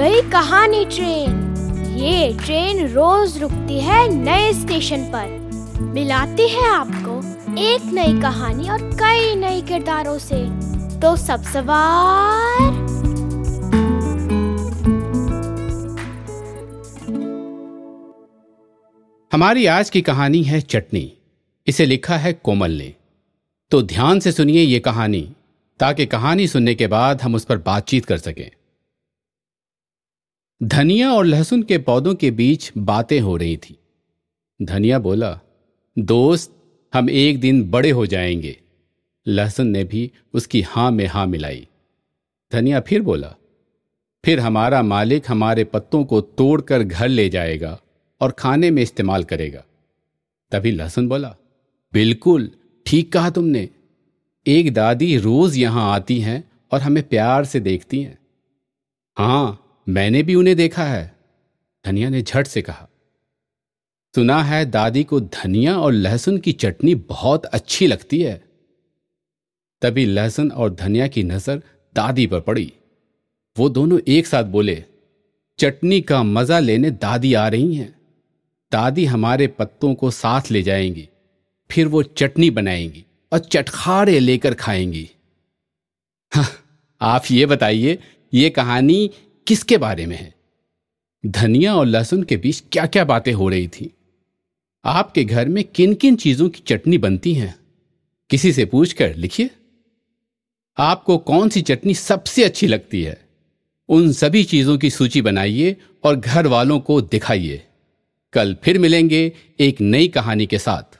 पुरानी ट्रेन। ये ट्रेन रोज रुकती है नए स्टेशन पर। मिलाती है आपको एक नई कहानी और कई नए किरदारों से। तो सब सवार। हमारी आज की कहानी है चटनी। इसे लिखा है कोमल ने। तो ध्यान से सुनिए ये कहानी, ताकि कहानी सुनने के बाद हम उस पर बातचीत कर सकें। धनिया और लहसुन के पौधों के बीच बातें हो रही थी। धनिया बोला, दोस्त, हम एक दिन बड़े हो जाएँगे। लहसुन ने भी उसकी हाँ में हाँ मिलाई। धनिया फिर बोला, फिर हमारा मालिक हमारे पत्तों को तोड़कर घर ले जाएगा और खाने में इस्तेमाल करेगा। तभी लहसुन बोला, बिल्कुल, ठीक कहा तुमने। एक दादी रोज यहाँ आती हैं और हमें प्यार से देखती हैं। हाँ मैंने भी उन्हें देखा है धनिया ने झट से कहा। सुना है दादी को धनिया और लहसुन की चटनी बहुत अच्छी लगती है। तभी लहसुन और धनिया की नज़र दादी पर पड़ी। वो दोनों एक साथ बोले चटनी का मज़ा लेने दादी आ रही हैं। दादी हमारे पत्तों को साथ ले जाएँगी फिर वो चटनी बनाएँगी और चटखारे लेकर खाएँगी। हाँ, आप ये बताइए ये कहानी किसके बारे में है? धनिया और लहसुन के बीच क्या क्या बातें हो रही थी? आपके घर में किन किन चीज़ों की चटनी बनती है? किसी से पूछकर लिखिए। आपको कौन सी चटनी सबसे अच्छी लगती है? उन सभी चीज़ों की सूची बनाइए और घर वालों को दिखाइए। कल फिर मिलेंगे एक नई कहानी के साथ।